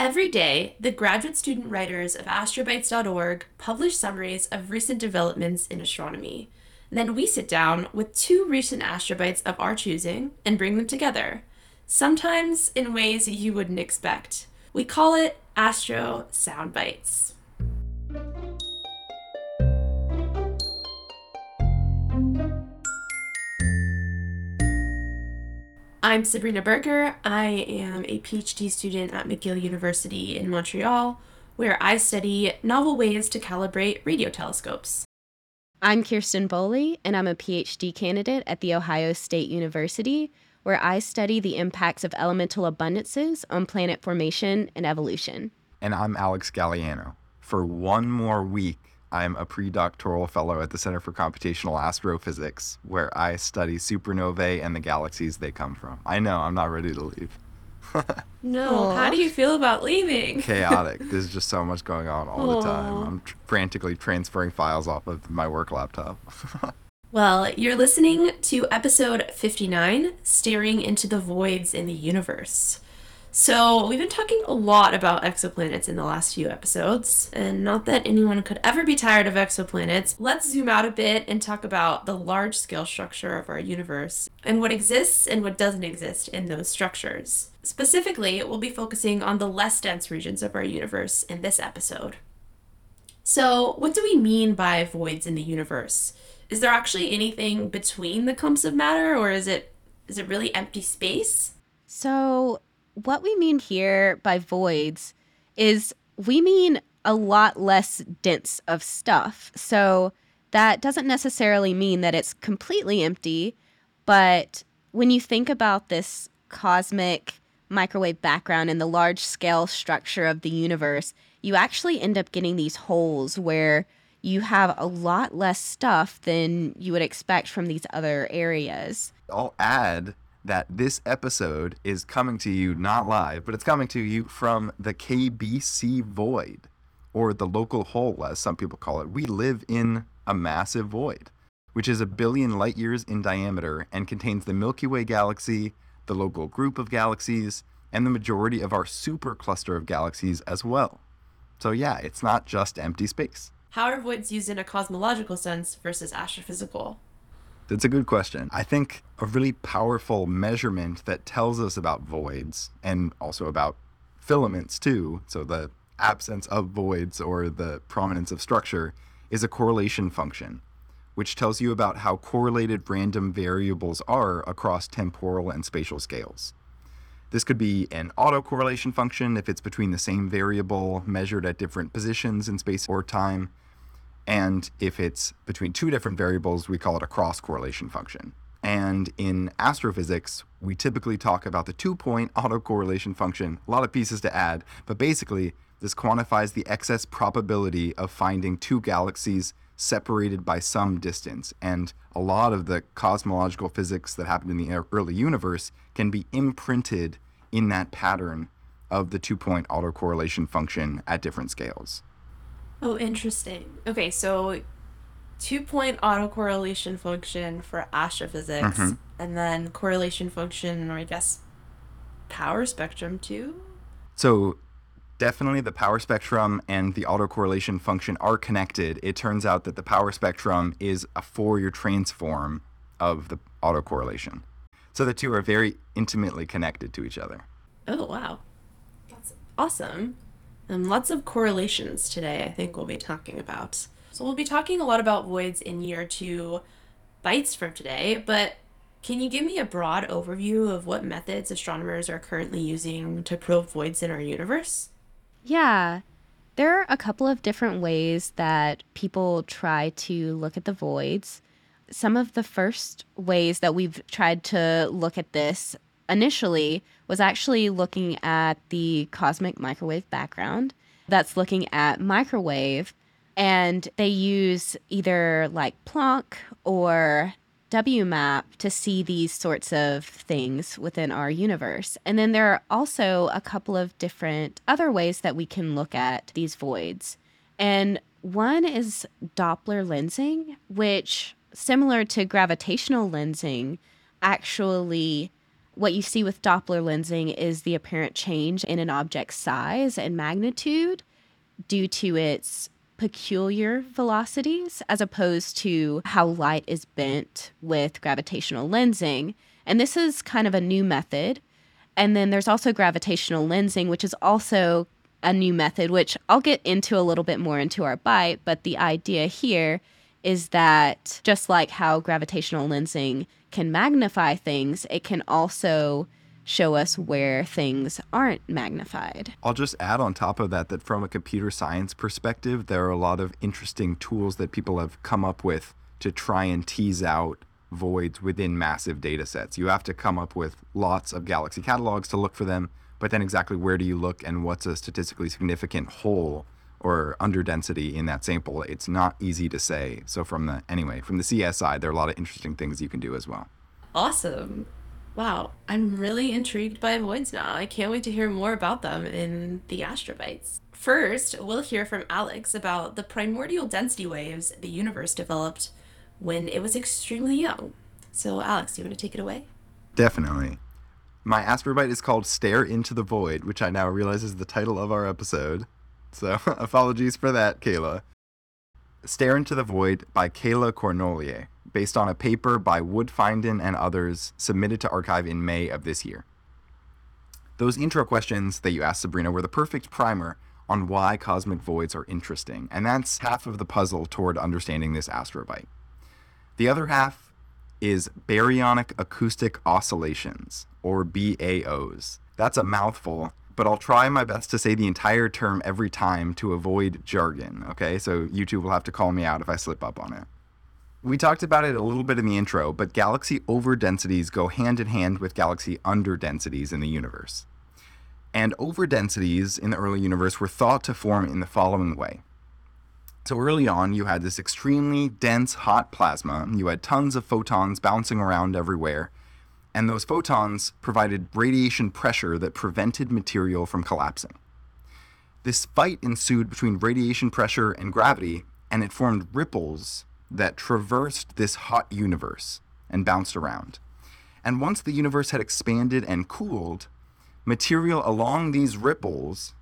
Every day, the graduate student writers of astrobites.org publish summaries of recent developments in astronomy. Then we sit down with two recent astrobites of our choosing and bring them together, sometimes in ways you wouldn't expect. We call it Astro Soundbites. I'm Sabrina Berger. I am a PhD student at McGill University in Montreal, where I study novel ways to calibrate radio telescopes. I'm Kiersten Boley, and I'm a PhD candidate at The Ohio State University, where I study the impacts of elemental abundances on planet formation and evolution. And I'm Alex Gagliano. For one more week, I'm a predoctoral fellow at the Center for Computational Astrophysics, where I study supernovae and the galaxies they come from. I know, I'm not ready to leave. no, Aww. how do you feel about leaving? Chaotic. There's just so much going on all Aww. the time. I'm tr- frantically transferring files off of my work laptop. well, you're listening to episode 59 Staring into the Voids in the Universe. So, we've been talking a lot about exoplanets in the last few episodes, and not that anyone could ever be tired of exoplanets. Let's zoom out a bit and talk about the large scale structure of our universe and what exists and what doesn't exist in those structures. Specifically, we'll be focusing on the less dense regions of our universe in this episode. So, what do we mean by voids in the universe? Is there actually anything between the clumps of matter, or is it is it really empty space? So, what we mean here by voids is we mean a lot less dense of stuff. So that doesn't necessarily mean that it's completely empty, but when you think about this cosmic microwave background and the large scale structure of the universe, you actually end up getting these holes where you have a lot less stuff than you would expect from these other areas. I'll add that this episode is coming to you not live, but it's coming to you from the KBC void, or the local hole, as some people call it. We live in a massive void, which is a billion light years in diameter and contains the Milky Way galaxy, the local group of galaxies, and the majority of our supercluster of galaxies as well. So, yeah, it's not just empty space. How are voids used in a cosmological sense versus astrophysical? That's a good question. I think a really powerful measurement that tells us about voids and also about filaments too, so the absence of voids or the prominence of structure, is a correlation function, which tells you about how correlated random variables are across temporal and spatial scales. This could be an autocorrelation function if it's between the same variable measured at different positions in space or time. And if it's between two different variables, we call it a cross correlation function. And in astrophysics, we typically talk about the two point autocorrelation function. A lot of pieces to add, but basically, this quantifies the excess probability of finding two galaxies separated by some distance. And a lot of the cosmological physics that happened in the early universe can be imprinted in that pattern of the two point autocorrelation function at different scales. Oh, interesting. Okay, so two point autocorrelation function for astrophysics, mm-hmm. and then correlation function, or I guess power spectrum too? So definitely the power spectrum and the autocorrelation function are connected. It turns out that the power spectrum is a Fourier transform of the autocorrelation. So the two are very intimately connected to each other. Oh, wow. That's awesome. Um, lots of correlations today, I think we'll be talking about. So, we'll be talking a lot about voids in year two bites from today, but can you give me a broad overview of what methods astronomers are currently using to probe voids in our universe? Yeah. There are a couple of different ways that people try to look at the voids. Some of the first ways that we've tried to look at this initially was actually looking at the cosmic microwave background. That's looking at microwave, and they use either like Planck or WMAP to see these sorts of things within our universe. And then there are also a couple of different other ways that we can look at these voids. And one is Doppler lensing, which, similar to gravitational lensing, actually what you see with Doppler lensing is the apparent change in an object's size and magnitude due to its peculiar velocities as opposed to how light is bent with gravitational lensing. And this is kind of a new method. And then there's also gravitational lensing, which is also a new method, which I'll get into a little bit more into our bite. But the idea here is that just like how gravitational lensing can magnify things, it can also show us where things aren't magnified. I'll just add on top of that that from a computer science perspective, there are a lot of interesting tools that people have come up with to try and tease out voids within massive data sets. You have to come up with lots of galaxy catalogs to look for them, but then exactly where do you look and what's a statistically significant hole or under density in that sample, it's not easy to say. So from the anyway, from the CS side, there are a lot of interesting things you can do as well. Awesome. Wow, I'm really intrigued by voids now. I can't wait to hear more about them in the astrobites. First, we'll hear from Alex about the primordial density waves the universe developed when it was extremely young. So, Alex, do you want to take it away? Definitely. My astrobite is called Stare into the Void, which I now realize is the title of our episode. So apologies for that, Kayla. Stare into the Void by Kayla Cornolier, based on a paper by Woodfinden and others submitted to arXiv in May of this year. Those intro questions that you asked Sabrina were the perfect primer on why cosmic voids are interesting, and that's half of the puzzle toward understanding this astrobite. The other half is baryonic acoustic oscillations, or BAOs. That's a mouthful, but I'll try my best to say the entire term every time to avoid jargon, okay? So YouTube will have to call me out if I slip up on it. We talked about it a little bit in the intro, but galaxy overdensities go hand in hand with galaxy underdensities in the universe. And overdensities in the early universe were thought to form in the following way. So early on, you had this extremely dense hot plasma. You had tons of photons bouncing around everywhere. And those photons provided radiation pressure that prevented material from collapsing. This fight ensued between radiation pressure and gravity, and it formed ripples that traversed this hot universe and bounced around. And once the universe had expanded and cooled, material along these ripples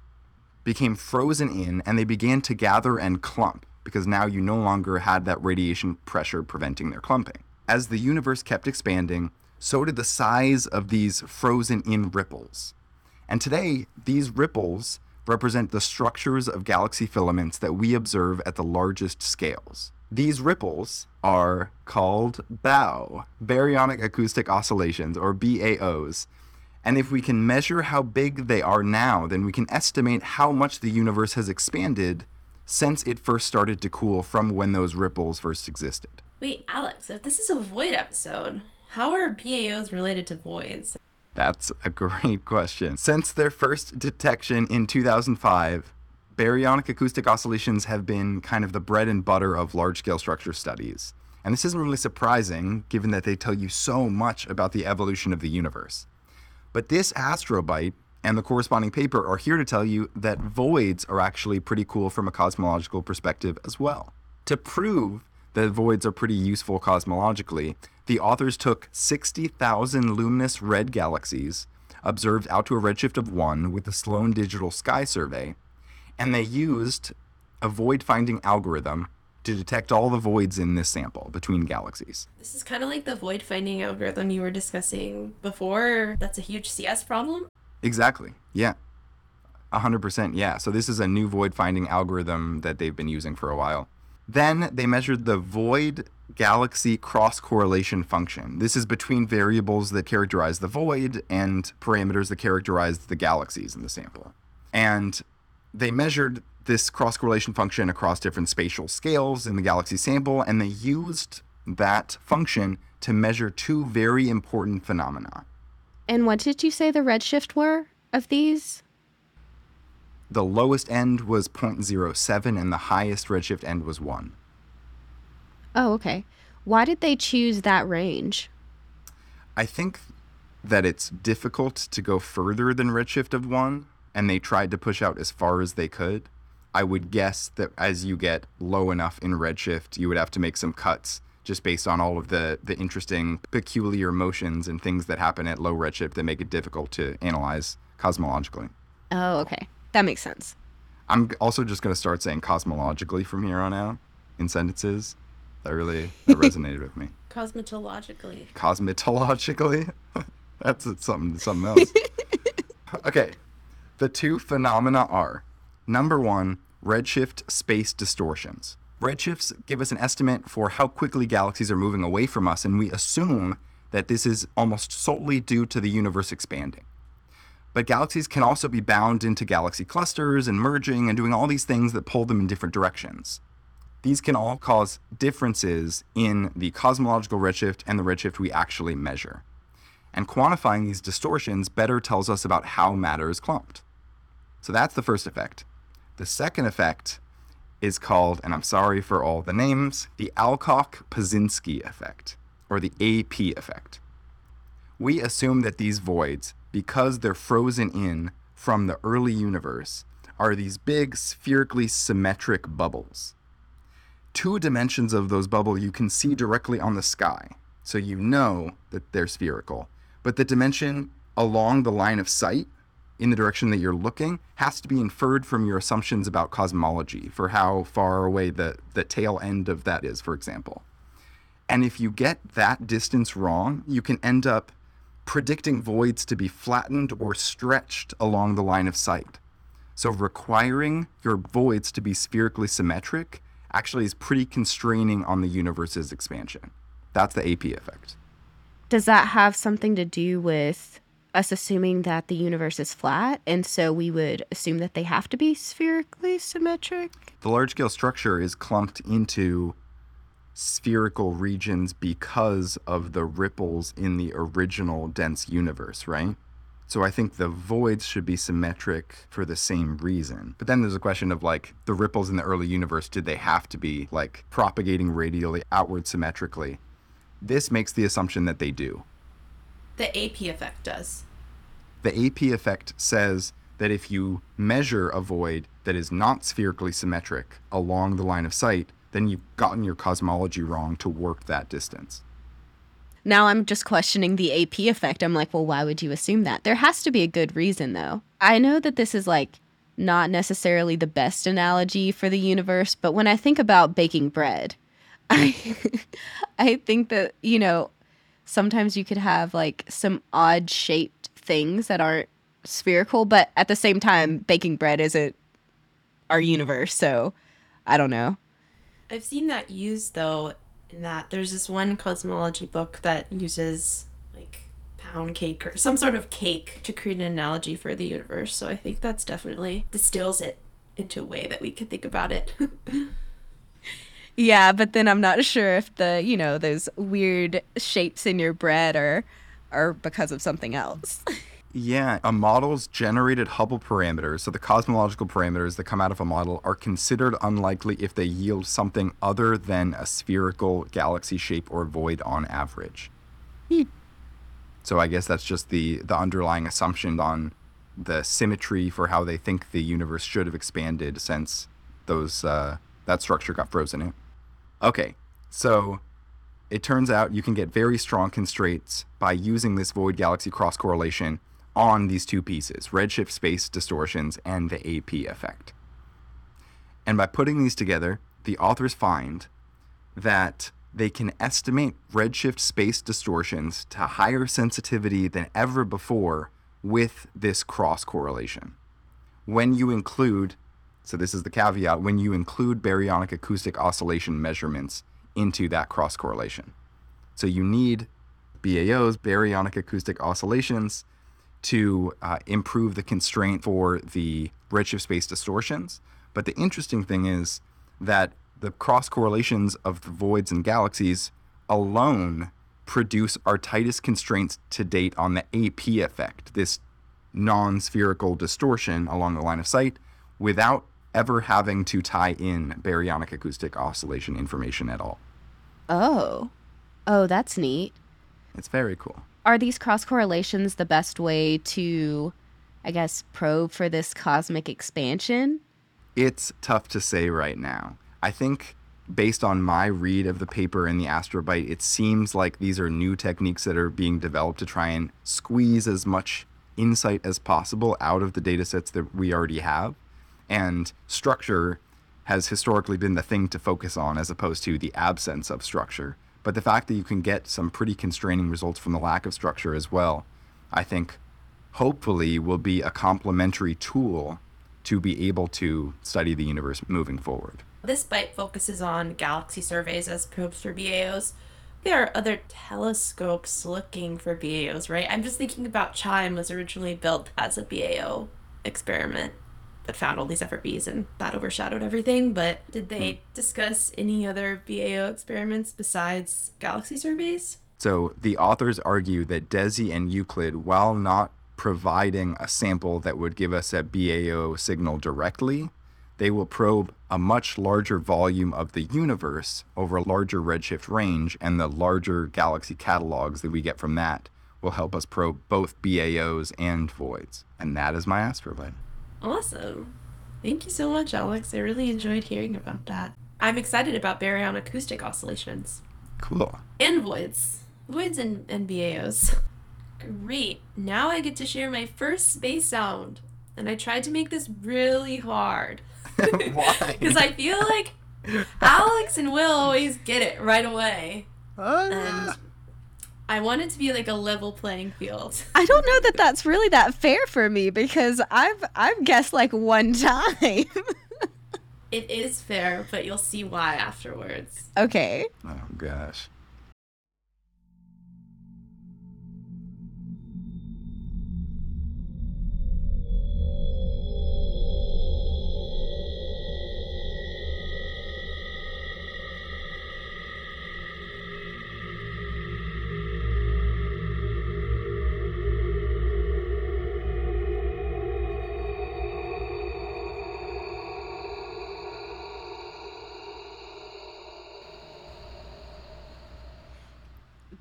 became frozen in and they began to gather and clump because now you no longer had that radiation pressure preventing their clumping. As the universe kept expanding, so did the size of these frozen in ripples. And today, these ripples represent the structures of galaxy filaments that we observe at the largest scales. These ripples are called BAO, baryonic acoustic oscillations, or BAOs. And if we can measure how big they are now, then we can estimate how much the universe has expanded since it first started to cool from when those ripples first existed. Wait, Alex, if this is a void episode, how are BAOs related to voids? That's a great question. Since their first detection in 2005, baryonic acoustic oscillations have been kind of the bread and butter of large scale structure studies. And this isn't really surprising, given that they tell you so much about the evolution of the universe. But this astrobite and the corresponding paper are here to tell you that voids are actually pretty cool from a cosmological perspective as well. To prove that voids are pretty useful cosmologically, the authors took 60,000 luminous red galaxies observed out to a redshift of 1 with the Sloan Digital Sky Survey, and they used a void finding algorithm to detect all the voids in this sample between galaxies. This is kind of like the void finding algorithm you were discussing before. That's a huge CS problem. Exactly. Yeah. 100% yeah. So this is a new void finding algorithm that they've been using for a while. Then they measured the void galaxy cross correlation function. This is between variables that characterize the void and parameters that characterize the galaxies in the sample. And they measured this cross correlation function across different spatial scales in the galaxy sample, and they used that function to measure two very important phenomena. And what did you say the redshift were of these? The lowest end was 0.07 and the highest redshift end was 1. Oh, okay. Why did they choose that range? I think that it's difficult to go further than redshift of 1 and they tried to push out as far as they could. I would guess that as you get low enough in redshift, you would have to make some cuts just based on all of the the interesting peculiar motions and things that happen at low redshift that make it difficult to analyze cosmologically. Oh, okay. That makes sense. I'm also just going to start saying cosmologically from here on out in sentences. That really that resonated with me. Cosmetologically. Cosmetologically? That's something something else. okay. The two phenomena are number 1, redshift space distortions. Redshifts give us an estimate for how quickly galaxies are moving away from us, and we assume that this is almost solely due to the universe expanding. But galaxies can also be bound into galaxy clusters and merging and doing all these things that pull them in different directions. These can all cause differences in the cosmological redshift and the redshift we actually measure. And quantifying these distortions better tells us about how matter is clumped. So that's the first effect. The second effect is called, and I'm sorry for all the names, the Alcock Paczynski effect, or the AP effect. We assume that these voids, because they're frozen in from the early universe, are these big spherically symmetric bubbles. Two dimensions of those bubbles you can see directly on the sky, so you know that they're spherical. But the dimension along the line of sight in the direction that you're looking has to be inferred from your assumptions about cosmology for how far away the, the tail end of that is, for example. And if you get that distance wrong, you can end up predicting voids to be flattened or stretched along the line of sight. So requiring your voids to be spherically symmetric actually is pretty constraining on the universe's expansion. That's the AP effect. Does that have something to do with us assuming that the universe is flat, and so we would assume that they have to be spherically symmetric. The large scale structure is clumped into spherical regions because of the ripples in the original dense universe, right? So I think the voids should be symmetric for the same reason. But then there's a question of like the ripples in the early universe, did they have to be like propagating radially outward symmetrically? This makes the assumption that they do. The AP effect does. The AP effect says that if you measure a void that is not spherically symmetric along the line of sight, then you've gotten your cosmology wrong to work that distance. Now I'm just questioning the AP effect. I'm like, well, why would you assume that? There has to be a good reason, though. I know that this is like not necessarily the best analogy for the universe, but when I think about baking bread, I I think that, you know, sometimes you could have like some odd shaped things that aren't spherical, but at the same time, baking bread isn't our universe, so I don't know. I've seen that used though in that there's this one cosmology book that uses like pound cake or some sort of cake to create an analogy for the universe. So I think that's definitely distills it into a way that we can think about it. yeah, but then I'm not sure if the, you know, those weird shapes in your bread are are because of something else. Yeah, a model's generated Hubble parameters, so the cosmological parameters that come out of a model, are considered unlikely if they yield something other than a spherical galaxy shape or void on average. So I guess that's just the the underlying assumption on the symmetry for how they think the universe should have expanded since those uh, that structure got frozen in. Okay, so it turns out you can get very strong constraints by using this void galaxy cross correlation on these two pieces redshift space distortions and the AP effect. And by putting these together, the authors find that they can estimate redshift space distortions to higher sensitivity than ever before with this cross correlation. When you include, so this is the caveat, when you include baryonic acoustic oscillation measurements into that cross correlation. So you need BAOs, baryonic acoustic oscillations, to uh, improve the constraint for the redshift space distortions. But the interesting thing is that the cross correlations of the voids and galaxies alone produce our tightest constraints to date on the AP effect, this non spherical distortion along the line of sight, without ever having to tie in baryonic acoustic oscillation information at all. Oh. Oh, that's neat. It's very cool are these cross correlations the best way to, I guess, probe for this cosmic expansion? It's tough to say right now. I think based on my read of the paper and the astrobite, it seems like these are new techniques that are being developed to try and squeeze as much insight as possible out of the data sets that we already have. And structure has historically been the thing to focus on as opposed to the absence of structure. But the fact that you can get some pretty constraining results from the lack of structure as well, I think hopefully will be a complementary tool to be able to study the universe moving forward. This bite focuses on galaxy surveys as probes for BAOs. There are other telescopes looking for BAOs, right? I'm just thinking about CHIME was originally built as a BAO experiment that found all these FRBs and that overshadowed everything. But did they hmm. discuss any other BAO experiments besides galaxy surveys? So the authors argue that DESI and Euclid, while not providing a sample that would give us a BAO signal directly, they will probe a much larger volume of the universe over a larger redshift range, and the larger galaxy catalogs that we get from that will help us probe both BAOs and voids. And that is my astrobite. Awesome. Thank you so much, Alex. I really enjoyed hearing about that. I'm excited about baryon acoustic oscillations. Cool. And voids. Voids and, and BAOs. Great. Now I get to share my first space sound. And I tried to make this really hard. Why? Because I feel like Alex and Will always get it right away. Uh, and I want it to be like a level playing field. I don't know that that's really that fair for me because I've I've guessed like one time. it is fair, but you'll see why afterwards. Okay. Oh gosh.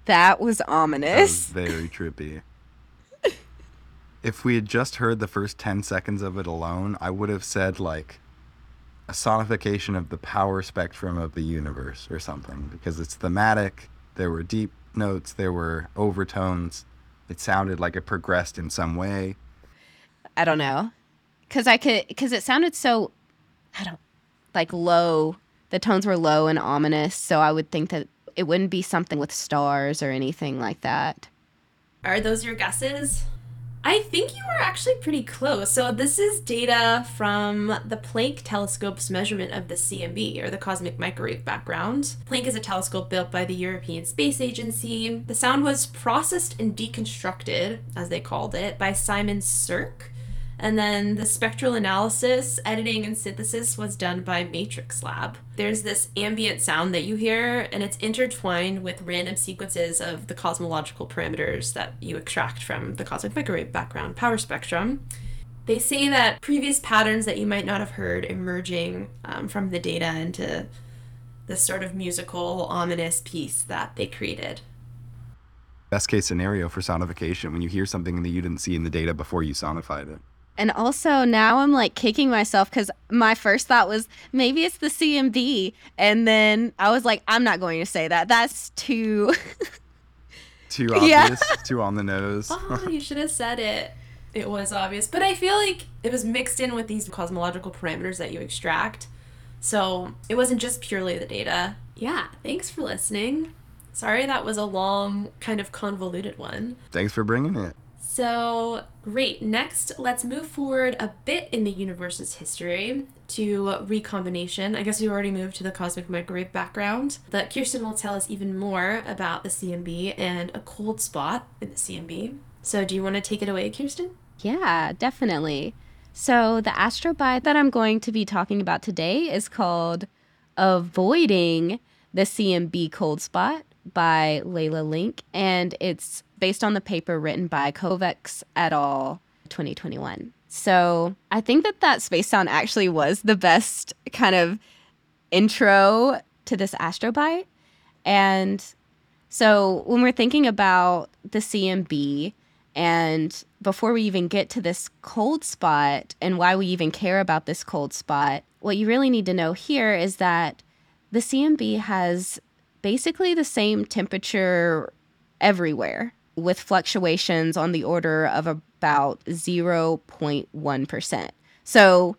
That was ominous. That was very trippy. if we had just heard the first 10 seconds of it alone, I would have said like a sonification of the power spectrum of the universe or something because it's thematic. There were deep notes, there were overtones. It sounded like it progressed in some way. I don't know. Cuz I could cuz it sounded so I don't like low. The tones were low and ominous, so I would think that it wouldn't be something with stars or anything like that. Are those your guesses? I think you were actually pretty close. So this is data from the Planck telescope's measurement of the CMB, or the cosmic microwave background. Planck is a telescope built by the European Space Agency. The sound was processed and deconstructed, as they called it, by Simon Cirque and then the spectral analysis, editing, and synthesis was done by Matrix Lab. There's this ambient sound that you hear, and it's intertwined with random sequences of the cosmological parameters that you extract from the cosmic microwave background power spectrum. They say that previous patterns that you might not have heard emerging um, from the data into this sort of musical, ominous piece that they created. Best case scenario for sonification when you hear something that you didn't see in the data before you sonified it. And also now I'm like kicking myself because my first thought was maybe it's the CMB. And then I was like, I'm not going to say that. That's too. too obvious, yeah. too on the nose. oh, you should have said it. It was obvious. But I feel like it was mixed in with these cosmological parameters that you extract. So it wasn't just purely the data. Yeah, thanks for listening. Sorry that was a long, kind of convoluted one. Thanks for bringing it. So, great. Next, let's move forward a bit in the universe's history to recombination. I guess we already moved to the cosmic microwave background, but Kiersten will tell us even more about the CMB and a cold spot in the CMB. So, do you want to take it away, Kiersten? Yeah, definitely. So, the astrobite that I'm going to be talking about today is called Avoiding the CMB Cold Spot by Layla Link, and it's based on the paper written by Kovacs et al. 2021. So I think that that space sound actually was the best kind of intro to this astrobite. And so when we're thinking about the CMB, and before we even get to this cold spot and why we even care about this cold spot, what you really need to know here is that the CMB has basically the same temperature everywhere with fluctuations on the order of about 0.1%. So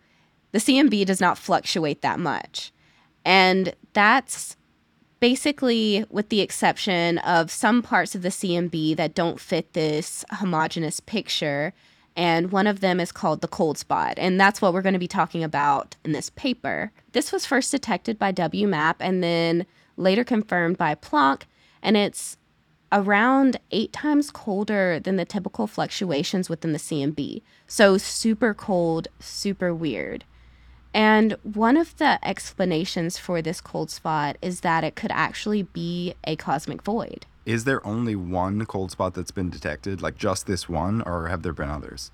the CMB does not fluctuate that much. And that's basically with the exception of some parts of the CMB that don't fit this homogeneous picture. And one of them is called the cold spot. And that's what we're going to be talking about in this paper. This was first detected by WMAP and then later confirmed by Planck. And it's around eight times colder than the typical fluctuations within the CMB. So super cold, super weird. And one of the explanations for this cold spot is that it could actually be a cosmic void. Is there only one cold spot that's been detected, like just this one, or have there been others?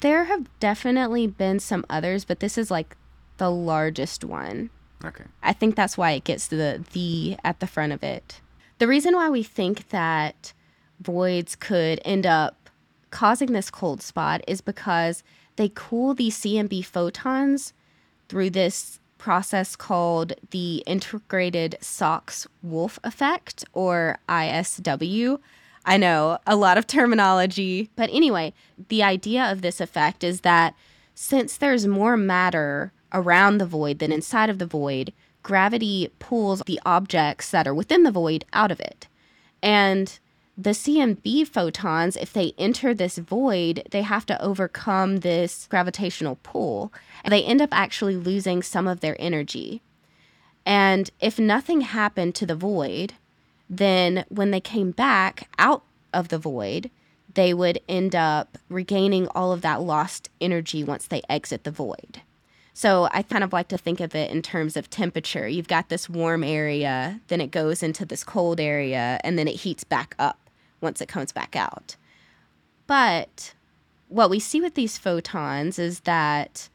There have definitely been some others, but this is like the largest one. Okay. I think that's why it gets the the at the front of it. The reason why we think that voids could end up causing this cold spot is because they cool these CMB photons through this process called the integrated Sachs Wolfe effect or ISW. I know a lot of terminology, but anyway, the idea of this effect is that since there's more matter around the void than inside of the void, gravity pulls the objects that are within the void out of it. And the CMB photons, if they enter this void, they have to overcome this gravitational pull. And they end up actually losing some of their energy. And if nothing happened to the void, then when they came back out of the void, they would end up regaining all of that lost energy once they exit the void. So I kind of like to think of it in terms of temperature. You've got this warm area, then it goes into this cold area, and then it heats back up once it comes back out. But what we see with these photons is that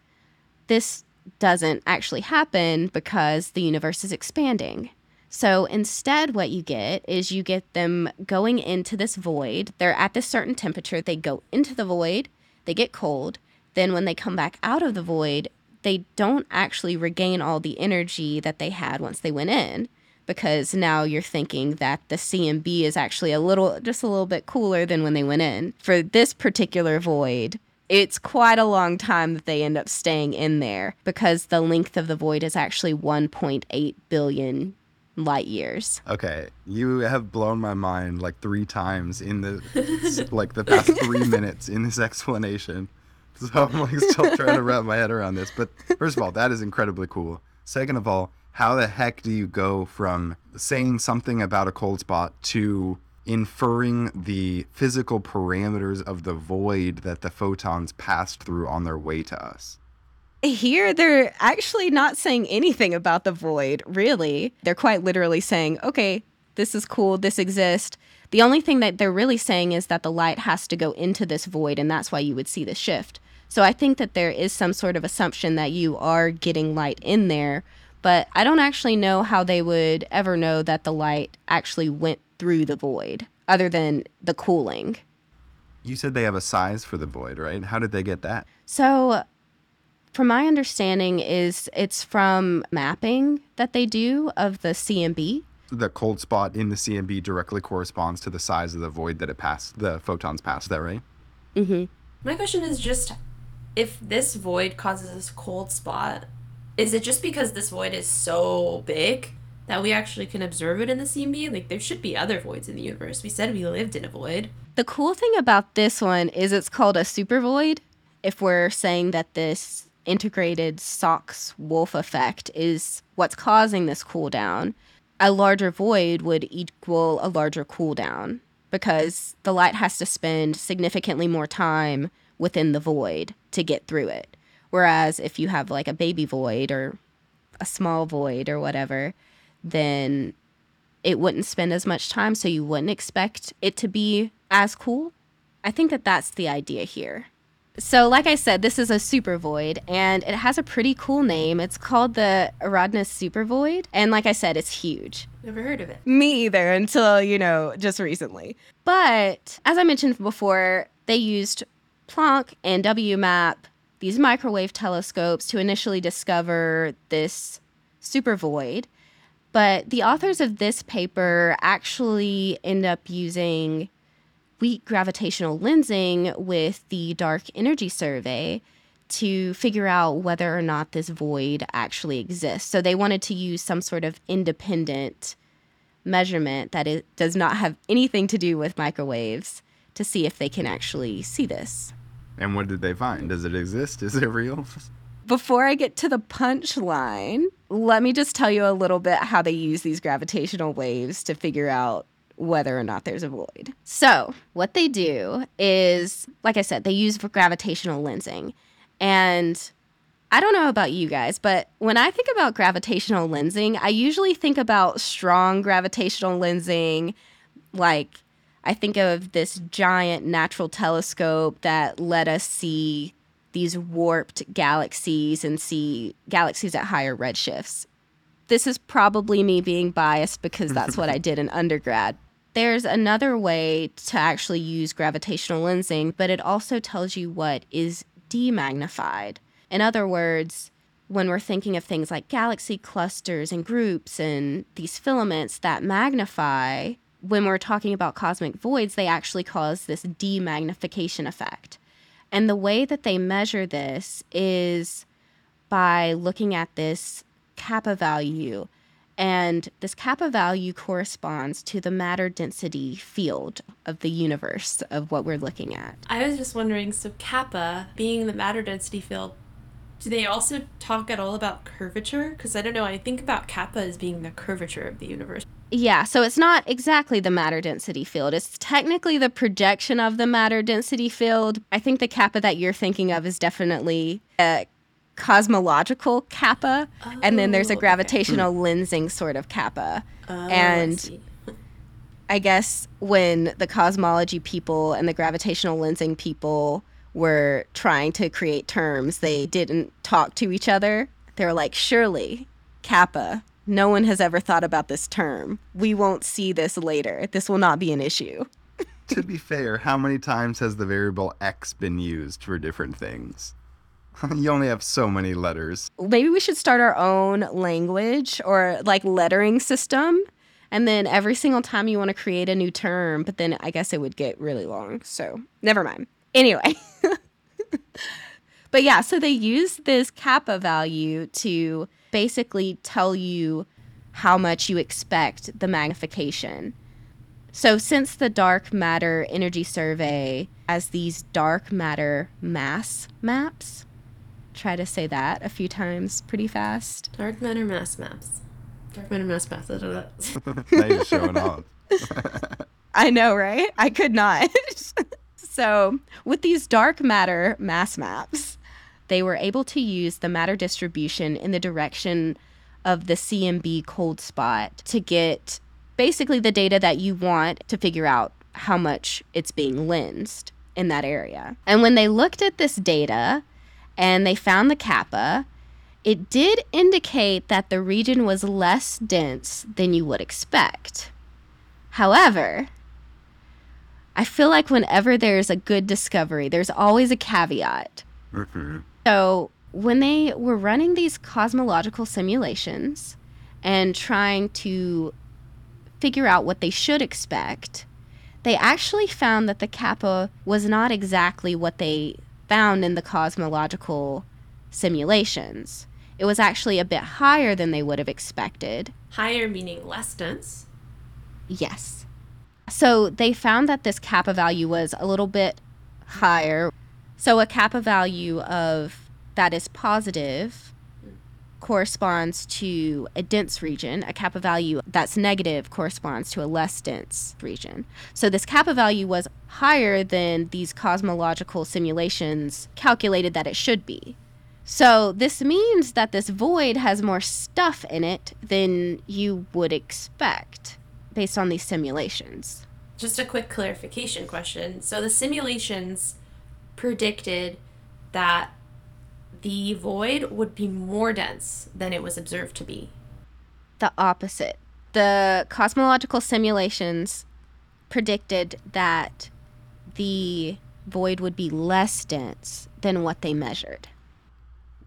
this doesn't actually happen because the universe is expanding. So instead, what you get is you get them going into this void. They're at this certain temperature. They go into the void, they get cold. Then, when they come back out of the void, they don't actually regain all the energy that they had once they went in because now you're thinking that the CMB is actually a little, just a little bit cooler than when they went in. For this particular void, it's quite a long time that they end up staying in there because the length of the void is actually 1.8 billion light years. Okay, you have blown my mind like three times in the like the past three minutes in this explanation. So I'm like still trying to wrap my head around this. But first of all, that is incredibly cool. Second of all, how the heck do you go from saying something about a cold spot to inferring the physical parameters of the void that the photons passed through on their way to us? Here, they're actually not saying anything about the void, really. They're quite literally saying, okay, this is cool, this exists. The only thing that they're really saying is that the light has to go into this void, and that's why you would see the shift. So I think that there is some sort of assumption that you are getting light in there, but I don't actually know how they would ever know that the light actually went through the void other than the cooling. You said they have a size for the void, right? How did they get that? So from my understanding is it's from mapping that they do of the CMB. The cold spot in the CMB directly corresponds to the size of the void that it passed, the photons passed, that right? Mhm. My question is just if this void causes this cold spot, is it just because this void is so big that we actually can observe it in the CMB? Like there should be other voids in the universe. We said we lived in a void. The cool thing about this one is it's called a super void. If we're saying that this integrated Sachs Wolfe effect is what's causing this cooldown, a larger void would equal a larger cooldown because the light has to spend significantly more time within the void to get through it. Whereas if you have like a baby void or a small void or whatever, then it wouldn't spend as much time, so you wouldn't expect it to be as cool. I think that that's the idea here. So, like I said, this is a super void and it has a pretty cool name. It's called the Eridanus super void. And like I said, it's huge. Never heard of it. Me either until, you know, just recently. But as I mentioned before, they used Planck and WMAP, these microwave telescopes, to initially discover this super void. But the authors of this paper actually end up using weak gravitational lensing with the dark energy survey to figure out whether or not this void actually exists. So they wanted to use some sort of independent measurement that it does not have anything to do with microwaves to see if they can actually see this. And what did they find? Does it exist? Is it real? Before I get to the punchline, let me just tell you a little bit how they use these gravitational waves to figure out whether or not there's a void. So, what they do is, like I said, they use gravitational lensing. And I don't know about you guys, but when I think about gravitational lensing, I usually think about strong gravitational lensing. Like, I think of this giant natural telescope that let us see these warped galaxies and see galaxies at higher redshifts. This is probably me being biased because that's what I did in undergrad. There's another way to actually use gravitational lensing, but it also tells you what is demagnified. In other words, when we're thinking of things like galaxy clusters and groups and these filaments that magnify, when we're talking about cosmic voids, they actually cause this demagnification effect. And the way that they measure this is by looking at this kappa value. And this kappa value corresponds to the matter density field of the universe of what we're looking at. I was just wondering so, kappa being the matter density field, do they also talk at all about curvature? Because I don't know, I think about kappa as being the curvature of the universe. Yeah, so it's not exactly the matter density field. It's technically the projection of the matter density field. I think the kappa that you're thinking of is definitely a cosmological kappa, oh, and then there's a oh, gravitational okay. lensing sort of kappa. Oh, and I, I guess when the cosmology people and the gravitational lensing people were trying to create terms, they hmm. didn't talk to each other. They were like, surely kappa. No one has ever thought about this term. We won't see this later. This will not be an issue. to be fair, how many times has the variable x been used for different things? you only have so many letters. Maybe we should start our own language or like lettering system. And then every single time you want to create a new term, but then I guess it would get really long. So never mind. Anyway. but yeah, so they use this kappa value to basically tell you how much you expect the magnification. So, since the dark matter energy survey has these dark matter mass maps, try to say that a few times pretty fast. Dark matter mass maps. Dark matter mass maps. now you're showing off. I know, right? I could not. so, with these dark matter mass maps, they were able to use the matter distribution in the direction of the CMB cold spot to get basically the data that you want to figure out how much it's being lensed in that area. And when they looked at this data, and they found the kappa. It did indicate that the region was less dense than you would expect. However, I feel like whenever there's a good discovery, there's always a caveat. Mm-hmm. So, when they were running these cosmological simulations and trying to figure out what they should expect, they actually found that the kappa was not exactly what they found in the cosmological simulations. It was actually a bit higher than they would have expected. Higher meaning less dense? Yes. So they found that this kappa value was a little bit higher. So a kappa value of that is positive corresponds to a dense region. A kappa value that's negative corresponds to a less dense region. So this kappa value was higher than these cosmological simulations calculated that it should be. So this means that this void has more stuff in it than you would expect based on these simulations. Just a quick clarification question. So the simulations predicted that the void would be more dense than it was observed to be. The opposite. The cosmological simulations predicted that the void would be less dense than what they measured.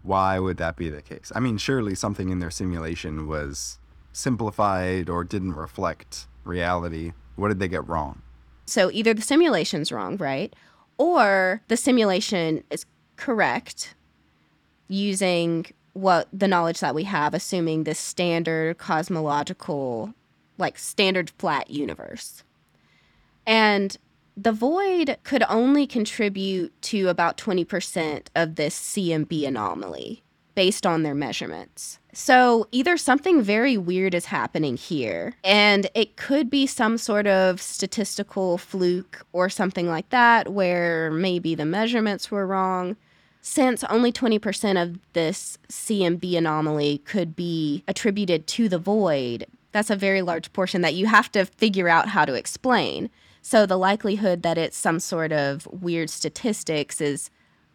Why would that be the case? I mean, surely something in their simulation was simplified or didn't reflect reality. What did they get wrong? So either the simulation's wrong, right? Or the simulation is correct using what the knowledge that we have, assuming this standard cosmological, like standard flat universe. And the void could only contribute to about 20% of this CMB anomaly based on their measurements. So either something very weird is happening here, and it could be some sort of statistical fluke or something like that, where maybe the measurements were wrong. Since only 20% of this CMB anomaly could be attributed to the void, that's a very large portion that you have to figure out how to explain. So the likelihood that it's some sort of weird statistics is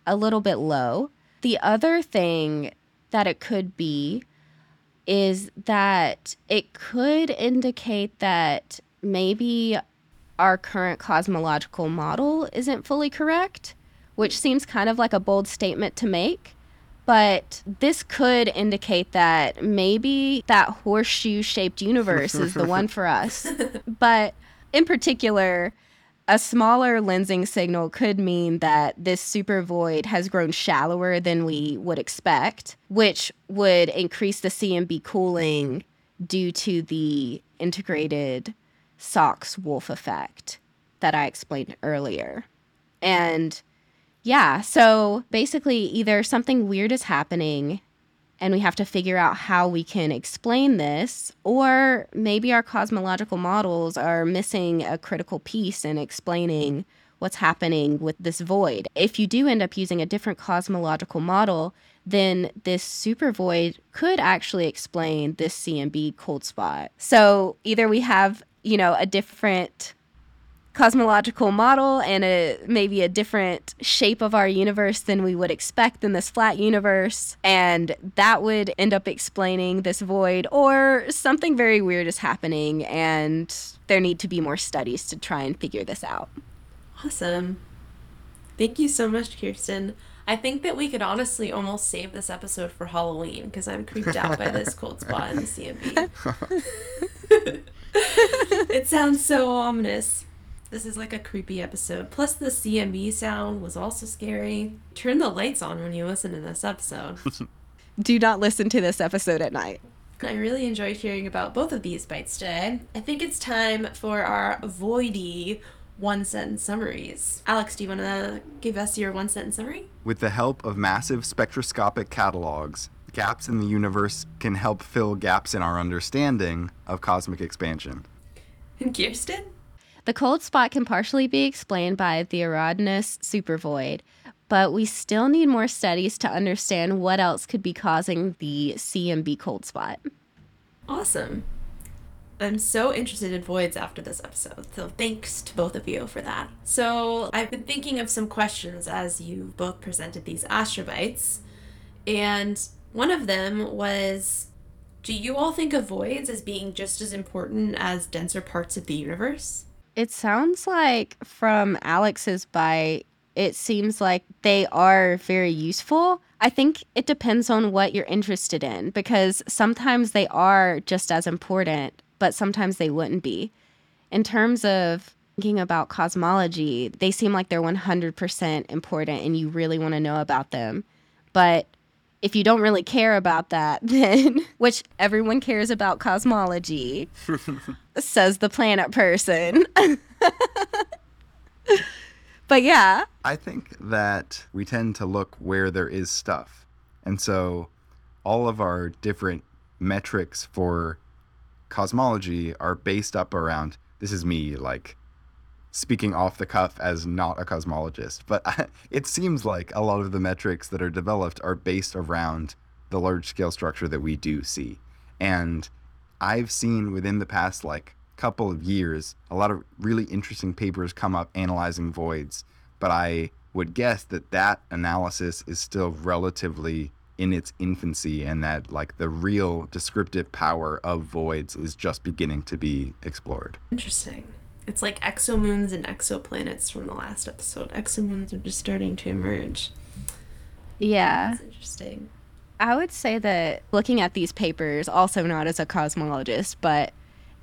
a little bit low. The other thing that it could be is that it could indicate that maybe our current cosmological model isn't fully correct, which seems kind of like a bold statement to make. But this could indicate that maybe that horseshoe shaped universe is the one for us. But in particular, a smaller lensing signal could mean that this super void has grown shallower than we would expect, which would increase the CMB cooling due to the integrated Sachs Wolfe effect that I explained earlier. And yeah, so basically, either something weird is happening and we have to figure out how we can explain this, or maybe our cosmological models are missing a critical piece in explaining what's happening with this void. If you do end up using a different cosmological model, then this super void could actually explain this CMB cold spot. So either we have, you know, a different cosmological model and a maybe a different shape of our universe than we would expect in this flat universe. And that would end up explaining this void or something very weird is happening and there need to be more studies to try and figure this out. Awesome. Thank you so much Kiersten. I think that we could honestly almost save this episode for halloween because i'm creeped out by this cold spot in the cmb it sounds so ominous this is like a creepy episode. Plus, the CMB sound was also scary. Turn the lights on when you listen to this episode. Do not listen to this episode at night. I really enjoyed hearing about both of these bites today. I think it's time for our voidy one sentence summaries. Alex, do you want to give us your one sentence summary? With the help of massive spectroscopic catalogs, gaps in the universe can help fill gaps in our understanding of cosmic expansion. And Kiersten? The cold spot can partially be explained by the Eridanus supervoid, but we still need more studies to understand what else could be causing the CMB cold spot. Awesome. I'm so interested in voids after this episode, so thanks to both of you for that. So, I've been thinking of some questions as you both presented these astrobites, and one of them was Do you all think of voids as being just as important as denser parts of the universe? It sounds like from Alex's bite, it seems like they are very useful. I think it depends on what you're interested in because sometimes they are just as important, but sometimes they wouldn't be. In terms of thinking about cosmology, they seem like they're 100% important and you really want to know about them. But if you don't really care about that, then, which everyone cares about cosmology, says the planet person. but yeah. I think that we tend to look where there is stuff. And so all of our different metrics for cosmology are based up around this is me like speaking off the cuff as not a cosmologist, but it seems like a lot of the metrics that are developed are based around the large scale structure that we do see. And I've seen within the past like couple of years a lot of really interesting papers come up analyzing voids, but I would guess that that analysis is still relatively in its infancy and that like the real descriptive power of voids is just beginning to be explored. Interesting. It's like exomoons and exoplanets from the last episode. Exomoons are just starting to emerge. Yeah. That's interesting. I would say that looking at these papers, also not as a cosmologist, but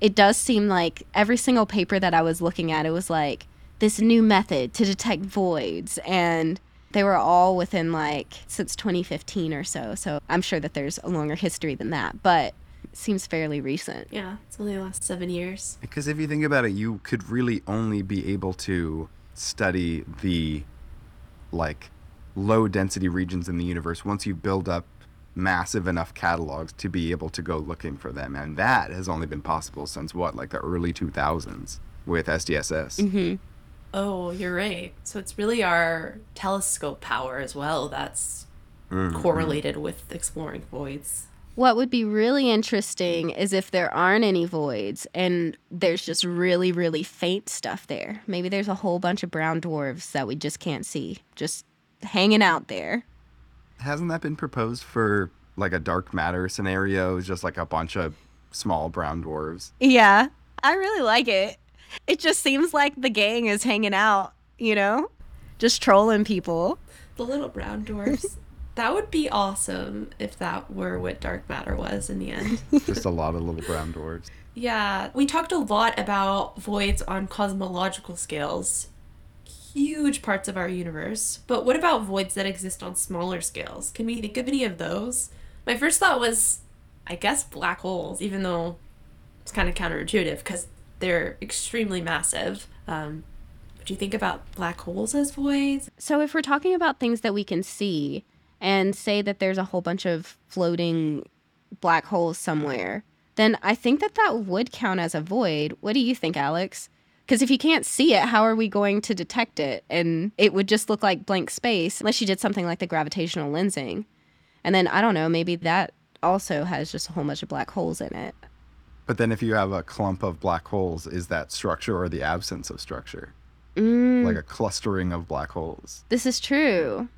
it does seem like every single paper that I was looking at, it was like this new method to detect voids. And they were all within like since 2015 or so. So I'm sure that there's a longer history than that, but seems fairly recent. Yeah, it's only the last seven years. Because if you think about it, you could really only be able to study the like low density regions in the universe once you build up massive enough catalogs to be able to go looking for them. And that has only been possible since what, like the early 2000s with SDSS. Mm-hmm. Oh, you're right. So it's really our telescope power as well that's Mhm. correlated with exploring voids. What would be really interesting is if there aren't any voids and there's just really, really faint stuff there. Maybe there's a whole bunch of brown dwarfs that we just can't see, just hanging out there. Hasn't that been proposed for like a dark matter scenario? Just like a bunch of small brown dwarves. Yeah, I really like it. It just seems like the gang is hanging out, you know, just trolling people. The little brown dwarfs. that would be awesome if that were what dark matter was in the end. Just a lot of little brown dwarves. Yeah, we talked a lot about voids on cosmological scales, huge parts of our universe. But what about voids that exist on smaller scales? Can we think of any of those? My first thought was, I guess, black holes, even though it's kind of counterintuitive because they're extremely massive. Um, would you think about black holes as voids? So, if we're talking about things that we can see and say that there's a whole bunch of floating black holes somewhere, then I think that that would count as a void. What do you think, Alex? Because if you can't see it, how are we going to detect it? And it would just look like blank space unless you did something like the gravitational lensing. And then I don't know, maybe that also has just a whole bunch of black holes in it. But then if you have a clump of black holes, is that structure or the absence of structure? Mm, Like a clustering of black holes. this is true.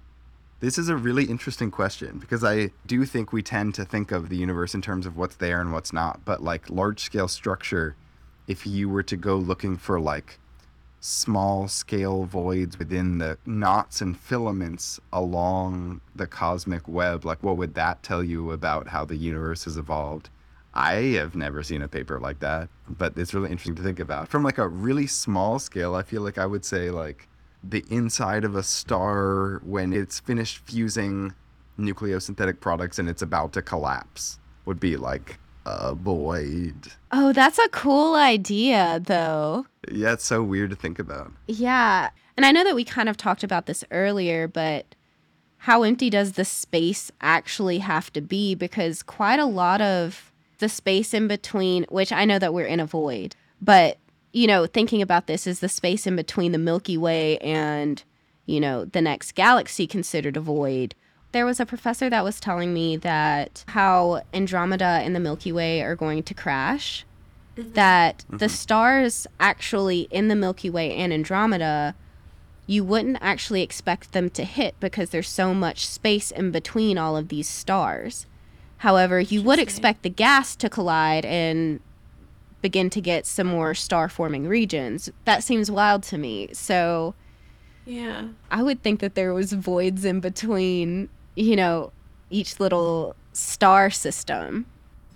This is a really interesting question because I do think we tend to think of the universe in terms of what's there and what's not. But like large scale structure, if you were to go looking for like small scale voids within the knots and filaments along the cosmic web, like what would that tell you about how the universe has evolved? I have never seen a paper like that, but it's really interesting to think about. From like a really small scale, I feel like I would say like the inside of a star when it's finished fusing nucleosynthetic products and it's about to collapse would be like a void. Oh, that's a cool idea, though. Yeah, it's so weird to think about. Yeah. And I know that we kind of talked about this earlier, but how empty does the space actually have to be? Because quite a lot of the space in between, which I know that we're in a void, but, you know, thinking about this is the space in between the Milky Way and, you know, the next galaxy considered a void. There was a professor that was telling me that how Andromeda and the Milky Way are going to crash that the mm-hmm. stars actually in the Milky Way and Andromeda, you wouldn't actually expect them to hit because there's so much space in between all of these stars. However, you would expect the gas to collide and begin to get some more star forming regions. That seems wild to me. So Yeah. I would think that there was voids in between, you know, each little star system.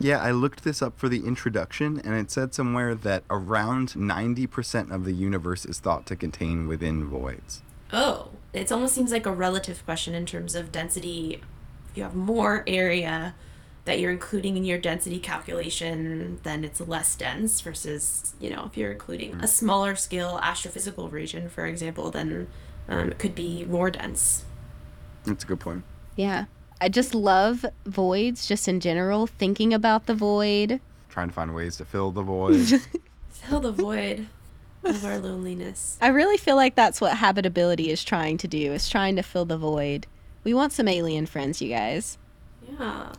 Yeah, I looked this up for the introduction and it said somewhere that around 90% of the universe is thought to contain within voids. Oh, it almost seems like a relative question in terms of density. If you have more area that you're including in your density calculation, then it's less dense versus, you know, if you're including a smaller scale astrophysical region, for example, then um, it could be more dense. That's a good point. Yeah. I just love voids just in general, thinking about the void. Trying to find ways to fill the void. Fill the void of our loneliness. I really feel like that's what habitability is trying to do, is trying to fill the void. We want some alien friends, you guys. Yeah.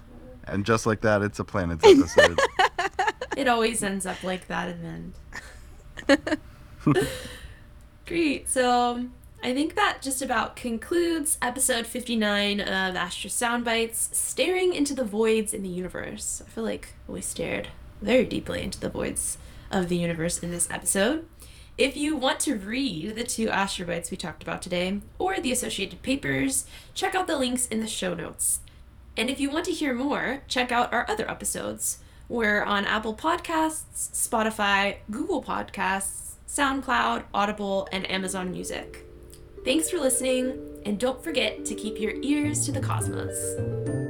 And just like that, it's a planets episode. It always ends up like that in the end. Great. So I think that just about concludes episode 59 of Astro Soundbites, staring into the voids in the universe. I feel like we stared very deeply into the voids of the universe in this episode. If you want to read the two astrobites we talked about today, or the associated papers, check out the links in the show notes. And if you want to hear more, check out our other episodes. We're on Apple Podcasts, Spotify, Google Podcasts, SoundCloud, Audible, and Amazon Music. Thanks for listening, and don't forget to keep your ears to the cosmos.